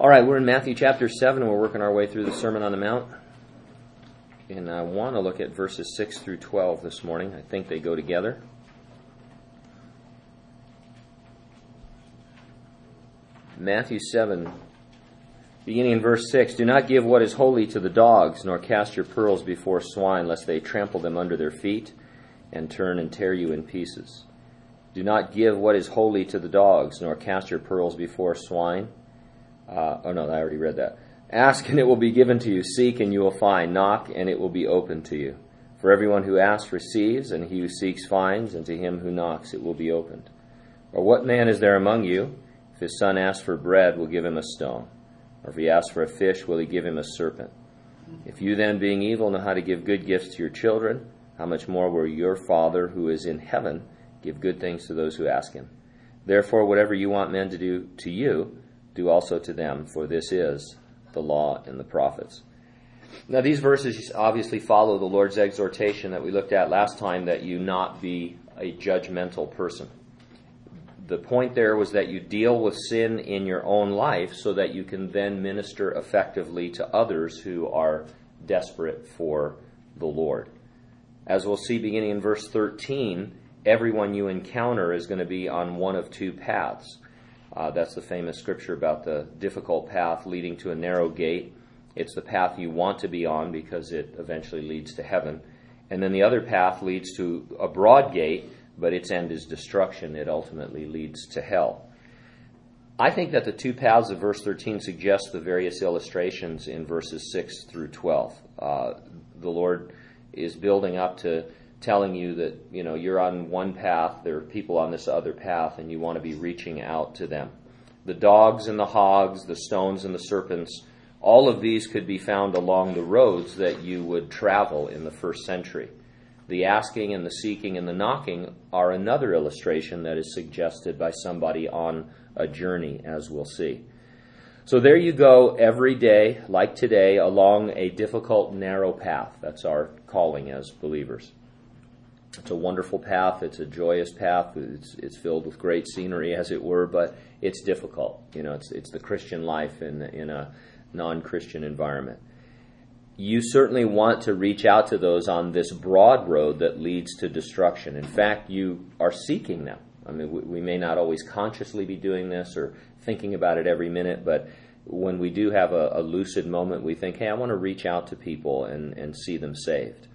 All right, we're in Matthew chapter 7, and we're working our way through the Sermon on the Mount. And I want to look at verses 6 through 12 this morning. I think they go together. Matthew 7, beginning in verse 6 Do not give what is holy to the dogs, nor cast your pearls before swine, lest they trample them under their feet and turn and tear you in pieces. Do not give what is holy to the dogs, nor cast your pearls before swine. Uh, oh no, I already read that. Ask and it will be given to you. Seek and you will find. Knock and it will be opened to you. For everyone who asks receives, and he who seeks finds, and to him who knocks it will be opened. Or what man is there among you? If his son asks for bread, will give him a stone. Or if he asks for a fish, will he give him a serpent? If you then, being evil, know how to give good gifts to your children, how much more will your Father who is in heaven give good things to those who ask him? Therefore, whatever you want men to do to you, do also to them, for this is the law and the prophets. Now, these verses obviously follow the Lord's exhortation that we looked at last time that you not be a judgmental person the point there was that you deal with sin in your own life so that you can then minister effectively to others who are desperate for the Lord. As we'll see beginning in verse 13, everyone you encounter is going to be on one of two paths. Uh, that's the famous scripture about the difficult path leading to a narrow gate. It's the path you want to be on because it eventually leads to heaven. And then the other path leads to a broad gate but its end is destruction. It ultimately leads to hell. I think that the two paths of verse 13 suggest the various illustrations in verses 6 through 12. Uh, the Lord is building up to telling you that you know you're on one path, there are people on this other path, and you want to be reaching out to them. The dogs and the hogs, the stones and the serpents, all of these could be found along the roads that you would travel in the first century. The asking and the seeking and the knocking are another illustration that is suggested by somebody on a journey, as we'll see. So there you go every day, like today, along a difficult, narrow path. That's our calling as believers. It's a wonderful path. It's a joyous path. It's, it's filled with great scenery, as it were, but it's difficult. You know, it's, it's the Christian life in, in a non Christian environment you certainly want to reach out to those on this broad road that leads to destruction. In fact, you are seeking them. I mean, we, we, may not always consciously be doing this or thinking about it every minute, but when we do have a, a lucid moment, we think, hey, I want to reach out to people and, and see them saved.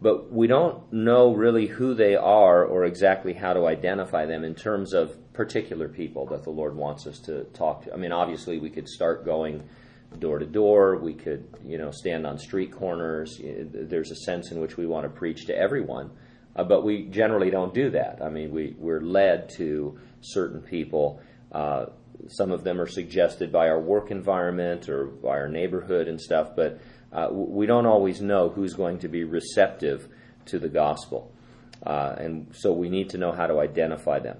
But we don't know really who they are or exactly how to identify them in terms of particular people that the Lord wants us to talk to. I mean, obviously, we could start going door to door. We could, you know, stand on street corners. There's a sense in which we want to preach to everyone, uh, but we generally don't do that. I mean, we we're led to certain people. Uh, some of them are suggested by our work environment or by our neighborhood and stuff, but uh, we don't always know who's going to be receptive to the gospel, uh, and so we need to know how to identify them.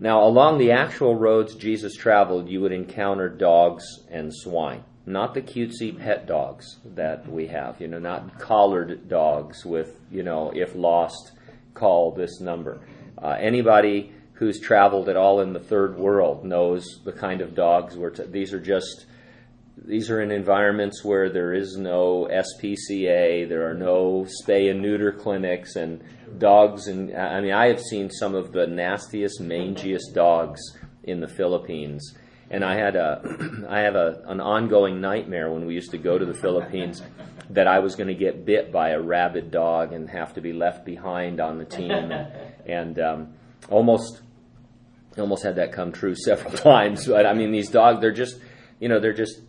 Now, along the actual roads Jesus traveled, you would encounter dogs and swine not the cutesy pet dogs that we have, you know, not collared dogs with, you know, if lost, call this number. Uh, anybody who's traveled at all in the third world knows the kind of dogs we're. T- these are just these are in environments where there is no SPCA, there are no spay and neuter clinics, and dogs. And I mean, I have seen some of the nastiest, mangiest dogs in the Philippines and I had a I have a an ongoing nightmare when we used to go to the Philippines that I was going to get bit by a rabid dog and have to be left behind on the team and, and um, almost almost had that come true several times. But I mean, these dogs they're just you know they're just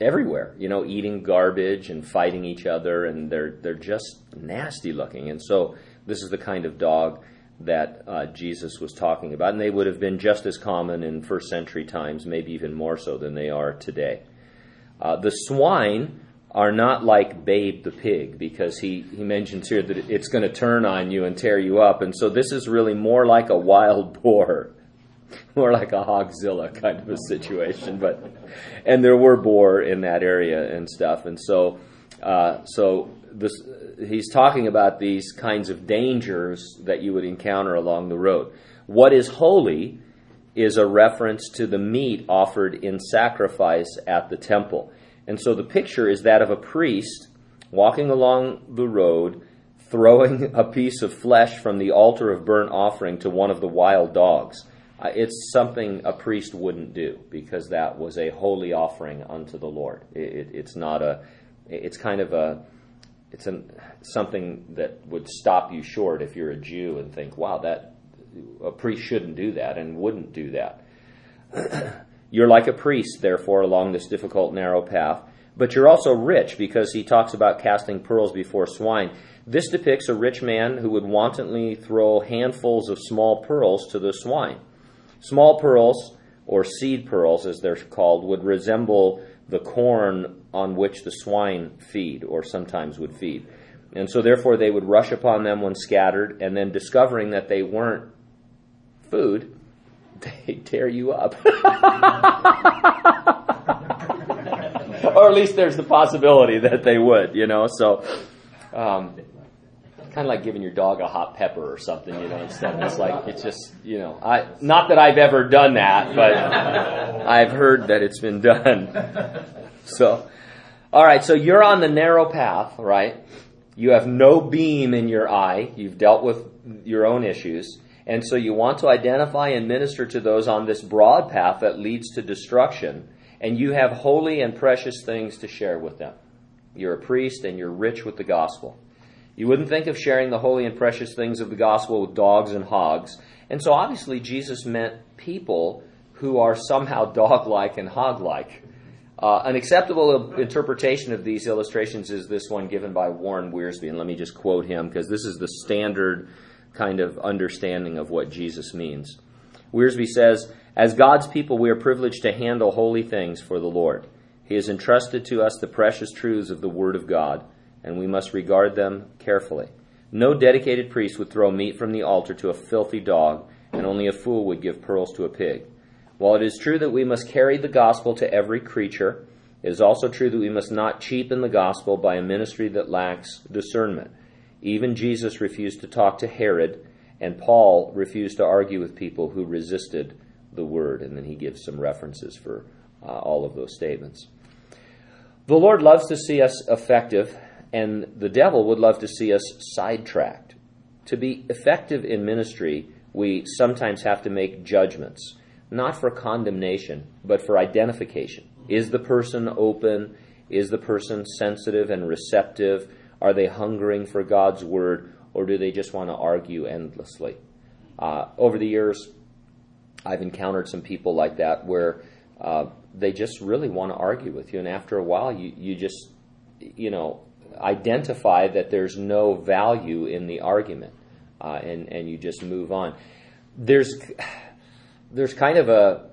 everywhere. You know, eating garbage and fighting each other, and they're they're just nasty looking. And so this is the kind of dog that uh, Jesus was talking about, and they would have been just as common in first century times, maybe even more so than they are today. Uh, the swine are not like Babe the pig, because he, he mentions here that it's going to turn on you and tear you up, and so this is really more like a wild boar. More like a hogzilla kind of a situation, but and there were boar in that area and stuff, and so uh, so this, he's talking about these kinds of dangers that you would encounter along the road. What is holy is a reference to the meat offered in sacrifice at the temple. And so the picture is that of a priest walking along the road, throwing a piece of flesh from the altar of burnt offering to one of the wild dogs. Uh, it's something a priest wouldn't do because that was a holy offering unto the Lord. It, it, it's not a, it's kind of a, it's an, something that would stop you short if you're a Jew and think, wow, that a priest shouldn't do that and wouldn't do that. you're like a priest, therefore, along this difficult, narrow path, but you're also rich because he talks about casting pearls before swine. This depicts a rich man who would wantonly throw handfuls of small pearls to the swine. Small pearls, or seed pearls as they're called, would resemble the corn on which the swine feed, or sometimes would feed. And so, therefore, they would rush upon them when scattered, and then discovering that they weren't food, they tear you up. or at least there's the possibility that they would, you know. So, um, kind of like giving your dog a hot pepper or something, you know, instead. It's like, it's just, you know, I, not that I've ever done that, but I've heard that it's been done. So, all right, so you're on the narrow path, right? You have no beam in your eye. You've dealt with your own issues. And so you want to identify and minister to those on this broad path that leads to destruction. And you have holy and precious things to share with them. You're a priest and you're rich with the gospel. You wouldn't think of sharing the holy and precious things of the gospel with dogs and hogs. And so obviously Jesus meant people who are somehow dog like and hog like. Uh, an acceptable interpretation of these illustrations is this one given by Warren Wiersbe. And let me just quote him because this is the standard kind of understanding of what Jesus means. Wiersbe says, As God's people, we are privileged to handle holy things for the Lord. He has entrusted to us the precious truths of the Word of God and we must regard them carefully. No dedicated priest would throw meat from the altar to a filthy dog, and only a fool would give pearls to a pig. While it is true that we must carry the gospel to every creature, it is also true that we must not cheapen the gospel by a ministry that lacks discernment. Even Jesus refused to talk to Herod, and Paul refused to argue with people who resisted the word. And then he gives some references for uh, all of those statements. The Lord loves to see us effective and the devil would love to see us sidetracked. To be effective in ministry, we sometimes have to make judgments, not for condemnation, but for identification. Is the person open? Is the person sensitive and receptive? Are they hungering for God's word, or do they just want to argue endlessly? Uh, over the years, I've encountered some people like that where uh, they just really want to argue with you, and after a while, you, you just, you know, identify that there's no value in the argument, uh, and and you just move on. There's there's kind of a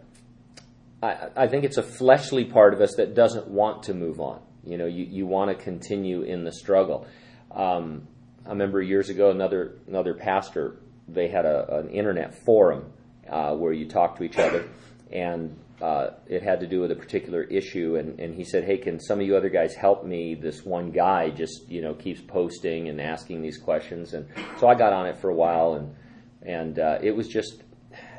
I, I think it's a fleshly part of us that doesn't want to move on. You know, you, you want to continue in the struggle. Um, I remember years ago, another another pastor they had a, an internet forum uh, where you talk to each other, and uh, it had to do with a particular issue, and, and he said, "Hey, can some of you other guys help me? This one guy just you know keeps posting and asking these questions." And so I got on it for a while, and and uh, it was just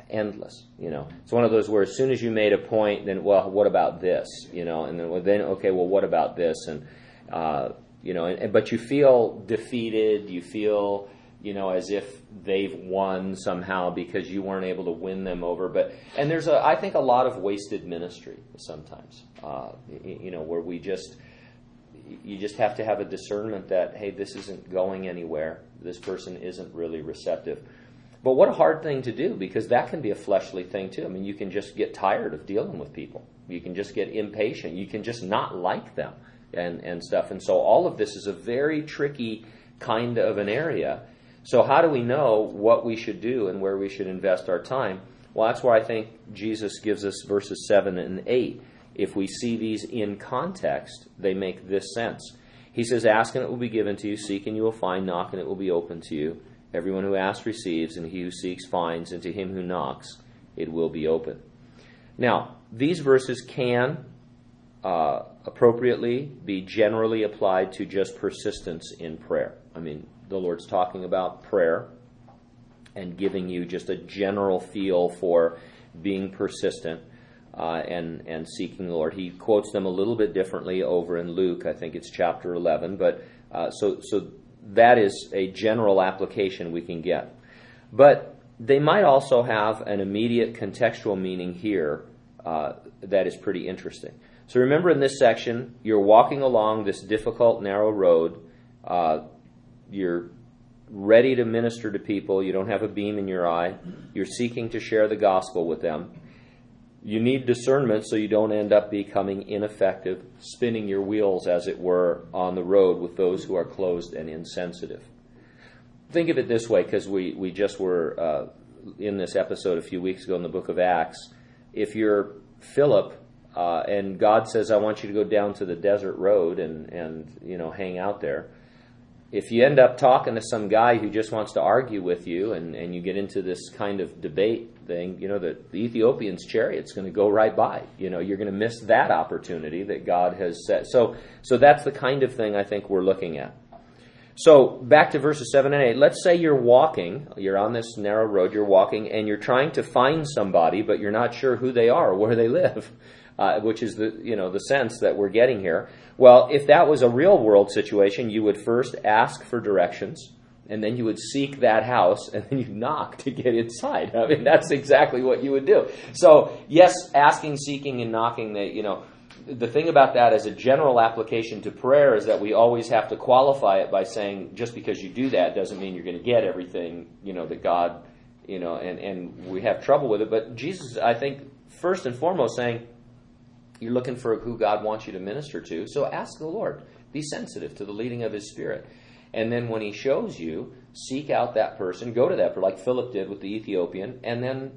endless. You know, it's one of those where as soon as you made a point, then well, what about this? You know, and then well, then okay, well, what about this? And uh, you know, and, but you feel defeated. You feel you know, as if they've won somehow because you weren't able to win them over. But and there's a, I think, a lot of wasted ministry sometimes. Uh, you know, where we just, you just have to have a discernment that hey, this isn't going anywhere. This person isn't really receptive. But what a hard thing to do because that can be a fleshly thing too. I mean, you can just get tired of dealing with people. You can just get impatient. You can just not like them and and stuff. And so all of this is a very tricky kind of an area so, how do we know what we should do and where we should invest our time? Well, that's why I think Jesus gives us verses 7 and 8. If we see these in context, they make this sense. He says, Ask and it will be given to you, seek and you will find, knock and it will be open to you. Everyone who asks receives, and he who seeks finds, and to him who knocks it will be open. Now, these verses can uh, appropriately be generally applied to just persistence in prayer. I mean, the Lord's talking about prayer and giving you just a general feel for being persistent, uh, and and seeking the Lord. He quotes them a little bit differently over in Luke. I think it's chapter 11. But uh, so so that is a general application we can get. But they might also have an immediate contextual meaning here uh, that is pretty interesting. So remember in this section, you're walking along this difficult, narrow road. You're ready to minister to people. You don't have a beam in your eye. You're seeking to share the gospel with them. You need discernment so you don't end up becoming ineffective, spinning your wheels, as it were, on the road with those who are closed and insensitive. Think of it this way, because we, we just were uh, in this episode a few weeks ago in the book of Acts. If you're Philip uh, and God says, I want you to go down to the desert road and, and you know hang out there, if you end up talking to some guy who just wants to argue with you and, and you get into this kind of debate thing, you know, the, the Ethiopian's chariot's going to go right by. You know, you're going to miss that opportunity that God has set. So, so that's the kind of thing I think we're looking at. So back to verses 7 and 8. Let's say you're walking, you're on this narrow road, you're walking, and you're trying to find somebody, but you're not sure who they are or where they live, uh, which is the, you know, the sense that we're getting here. Well, if that was a real world situation, you would first ask for directions, and then you would seek that house, and then you knock to get inside. I mean, that's exactly what you would do. So, yes, asking, seeking, and knocking, they, you know, the thing about that as a general application to prayer is that we always have to qualify it by saying just because you do that doesn't mean you're going to get everything, you know, that God, you know, and, and we have trouble with it. But Jesus, I think, first and foremost saying, you're looking for who God wants you to minister to. So ask the Lord. Be sensitive to the leading of His Spirit. And then when He shows you, seek out that person, go to that person, like Philip did with the Ethiopian, and then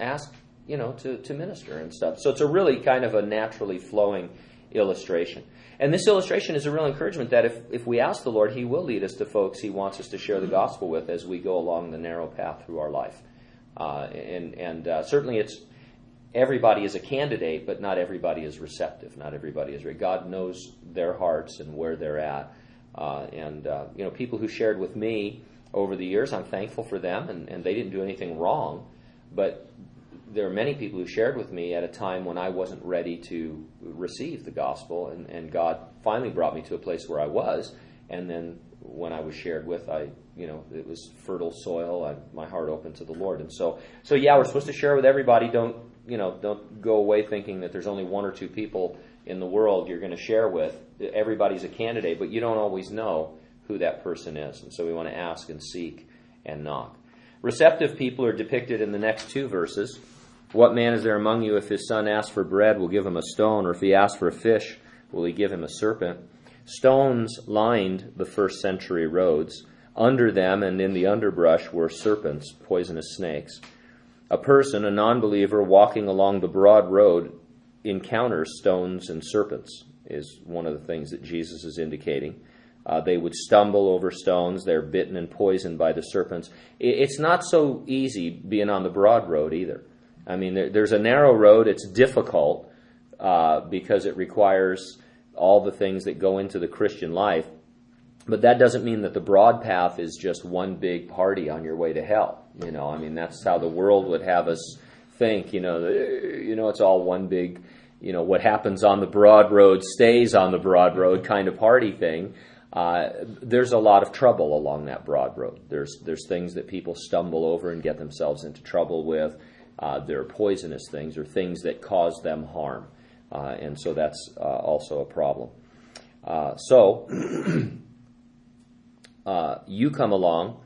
ask, you know, to, to minister and stuff. So it's a really kind of a naturally flowing illustration. And this illustration is a real encouragement that if, if we ask the Lord, He will lead us to folks He wants us to share the gospel with as we go along the narrow path through our life. Uh, and and uh, certainly it's everybody is a candidate, but not everybody is receptive. Not everybody is ready. God knows their hearts and where they're at. Uh, and uh, you know, people who shared with me over the years, I'm thankful for them, and, and they didn't do anything wrong. But there are many people who shared with me at a time when I wasn't ready to receive the gospel, and, and God finally brought me to a place where I was. And then when I was shared with, I, you know, it was fertile soil. I, my heart open to the Lord, and so, so yeah, we're supposed to share with everybody. Don't you know, don't go away thinking that there's only one or two people in the world you're going to share with. Everybody's a candidate, but you don't always know who that person is. And so we want to ask and seek and knock. Receptive people are depicted in the next two verses. What man is there among you if his son asks for bread, will give him a stone, or if he asks for a fish, will he give him a serpent? Stones lined the first century roads. Under them and in the underbrush were serpents, poisonous snakes. A person, a non believer, walking along the broad road encounters stones and serpents, is one of the things that Jesus is indicating. Uh, they would stumble over stones. They're bitten and poisoned by the serpents. It's not so easy being on the broad road either. I mean, there, there's a narrow road. It's difficult uh, because it requires all the things that go into the Christian life. But that doesn't mean that the broad path is just one big party on your way to hell. You know, I mean, that's how the world would have us think. You know, you know, it's all one big, you know, what happens on the broad road stays on the broad road kind of party thing. Uh, there's a lot of trouble along that broad road. There's there's things that people stumble over and get themselves into trouble with. Uh, there are poisonous things or things that cause them harm, uh, and so that's uh, also a problem. Uh, so uh, you come along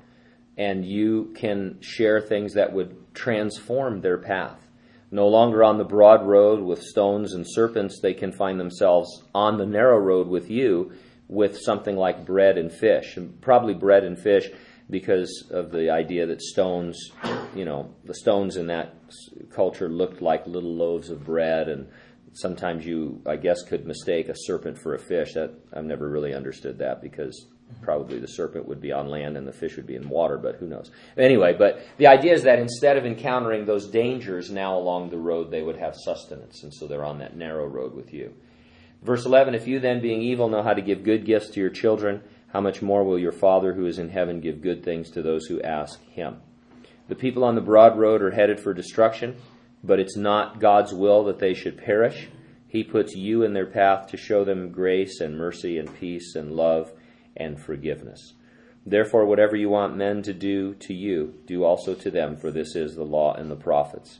and you can share things that would transform their path. No longer on the broad road with stones and serpents, they can find themselves on the narrow road with you with something like bread and fish. And probably bread and fish because of the idea that stones, you know, the stones in that culture looked like little loaves of bread and sometimes you I guess could mistake a serpent for a fish. That I've never really understood that because probably the serpent would be on land and the fish would be in water, but who knows? Anyway, but the idea is that instead of encountering those dangers now along the road, they would have sustenance, and so they're on that narrow road with you. Verse 11 If you then, being evil, know how to give good gifts to your children, how much more will your Father who is in heaven give good things to those who ask him? The people on the broad road are headed for destruction. but it's not God's will that they should perish. He puts you in their path to show them grace and mercy and peace and love and forgiveness. Therefore, whatever you want men to do to you, do also to them, for this is the law and the prophets.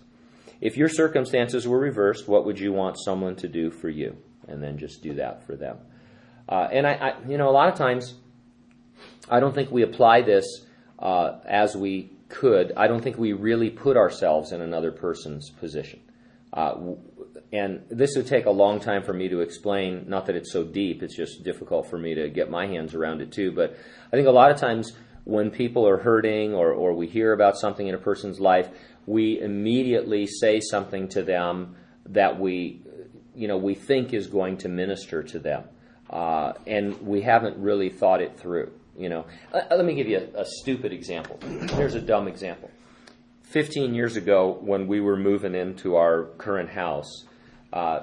If your circumstances were reversed, what would you want someone to do for you? And then just do that for them. Uh, and I, I, you know, a lot of times, I don't think we apply this uh, as we could. I don't think we really put ourselves in another person's position. Uh, and this would take a long time for me to explain. Not that it's so deep; it's just difficult for me to get my hands around it too. But I think a lot of times when people are hurting or, or we hear about something in a person's life, we immediately say something to them that we, you know, we think is going to minister to them, uh, and we haven't really thought it through. You know, uh, let me give you a, a stupid example. Here's a dumb example. 15 years ago, when we were moving into our current house, uh,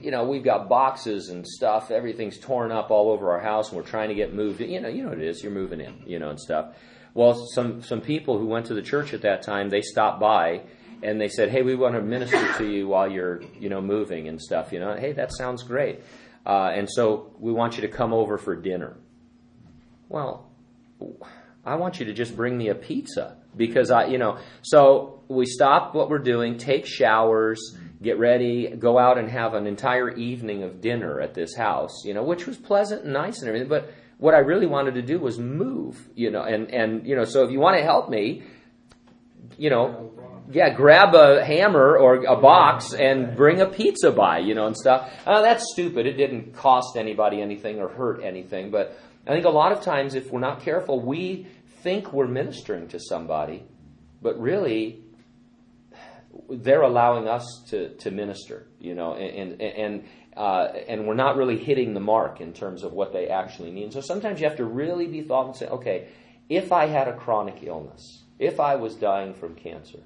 you know, we've got boxes and stuff. Everything's torn up all over our house, and we're trying to get moved. You know, you know what it is. You're moving in, you know, and stuff. Well, some some people who went to the church at that time, they stopped by and they said, "Hey, we want to minister to you while you're, you know, moving and stuff." You know, hey, that sounds great. Uh, and so we want you to come over for dinner. Well, I want you to just bring me a pizza because I, you know, so we stop what we're doing, take showers, get ready, go out and have an entire evening of dinner at this house, you know, which was pleasant and nice and everything, but what I really wanted to do was move, you know, and, and, you know, so if you want to help me, you know, yeah, grab a hammer or a box and bring a pizza by, you know, and stuff. Uh, that's stupid. It didn't cost anybody anything or hurt anything. But I think a lot of times, if we're not careful, we think we're ministering to somebody, but really, they're allowing us to, to minister, you know, and, and, and uh, and we're not really hitting the mark in terms of what they actually need. So sometimes you have to really be thoughtful and say, okay, if I had a chronic illness, if I was dying from cancer,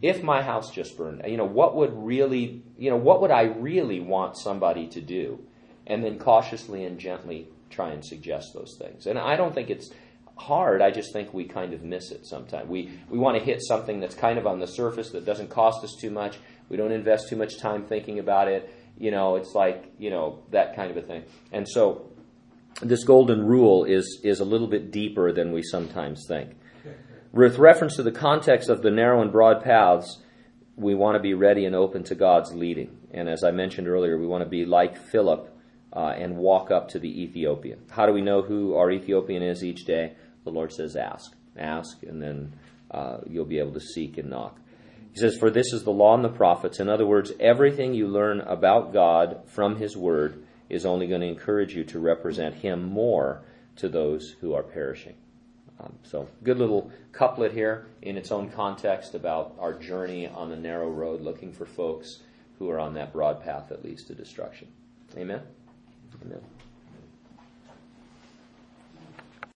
if my house just burned, you know, what would really, you know, what would I really want somebody to do? And then cautiously and gently try and suggest those things. And I don't think it's hard. I just think we kind of miss it sometimes. We we want to hit something that's kind of on the surface that doesn't cost us too much. We don't invest too much time thinking about it. You know, it's like, you know, that kind of a thing. And so this golden rule is, is a little bit deeper than we sometimes think. With reference to the context of the narrow and broad paths, we want to be ready and open to God's leading. And as I mentioned earlier, we want to be like Philip uh, and walk up to the Ethiopian. How do we know who our Ethiopian is each day? The Lord says, ask. Ask, and then uh, you'll be able to seek and knock. He says, For this is the law and the prophets. In other words, everything you learn about God from His Word is only going to encourage you to represent Him more to those who are perishing. Um, so, good little couplet here in its own context about our journey on the narrow road looking for folks who are on that broad path that leads to destruction. Amen? Amen.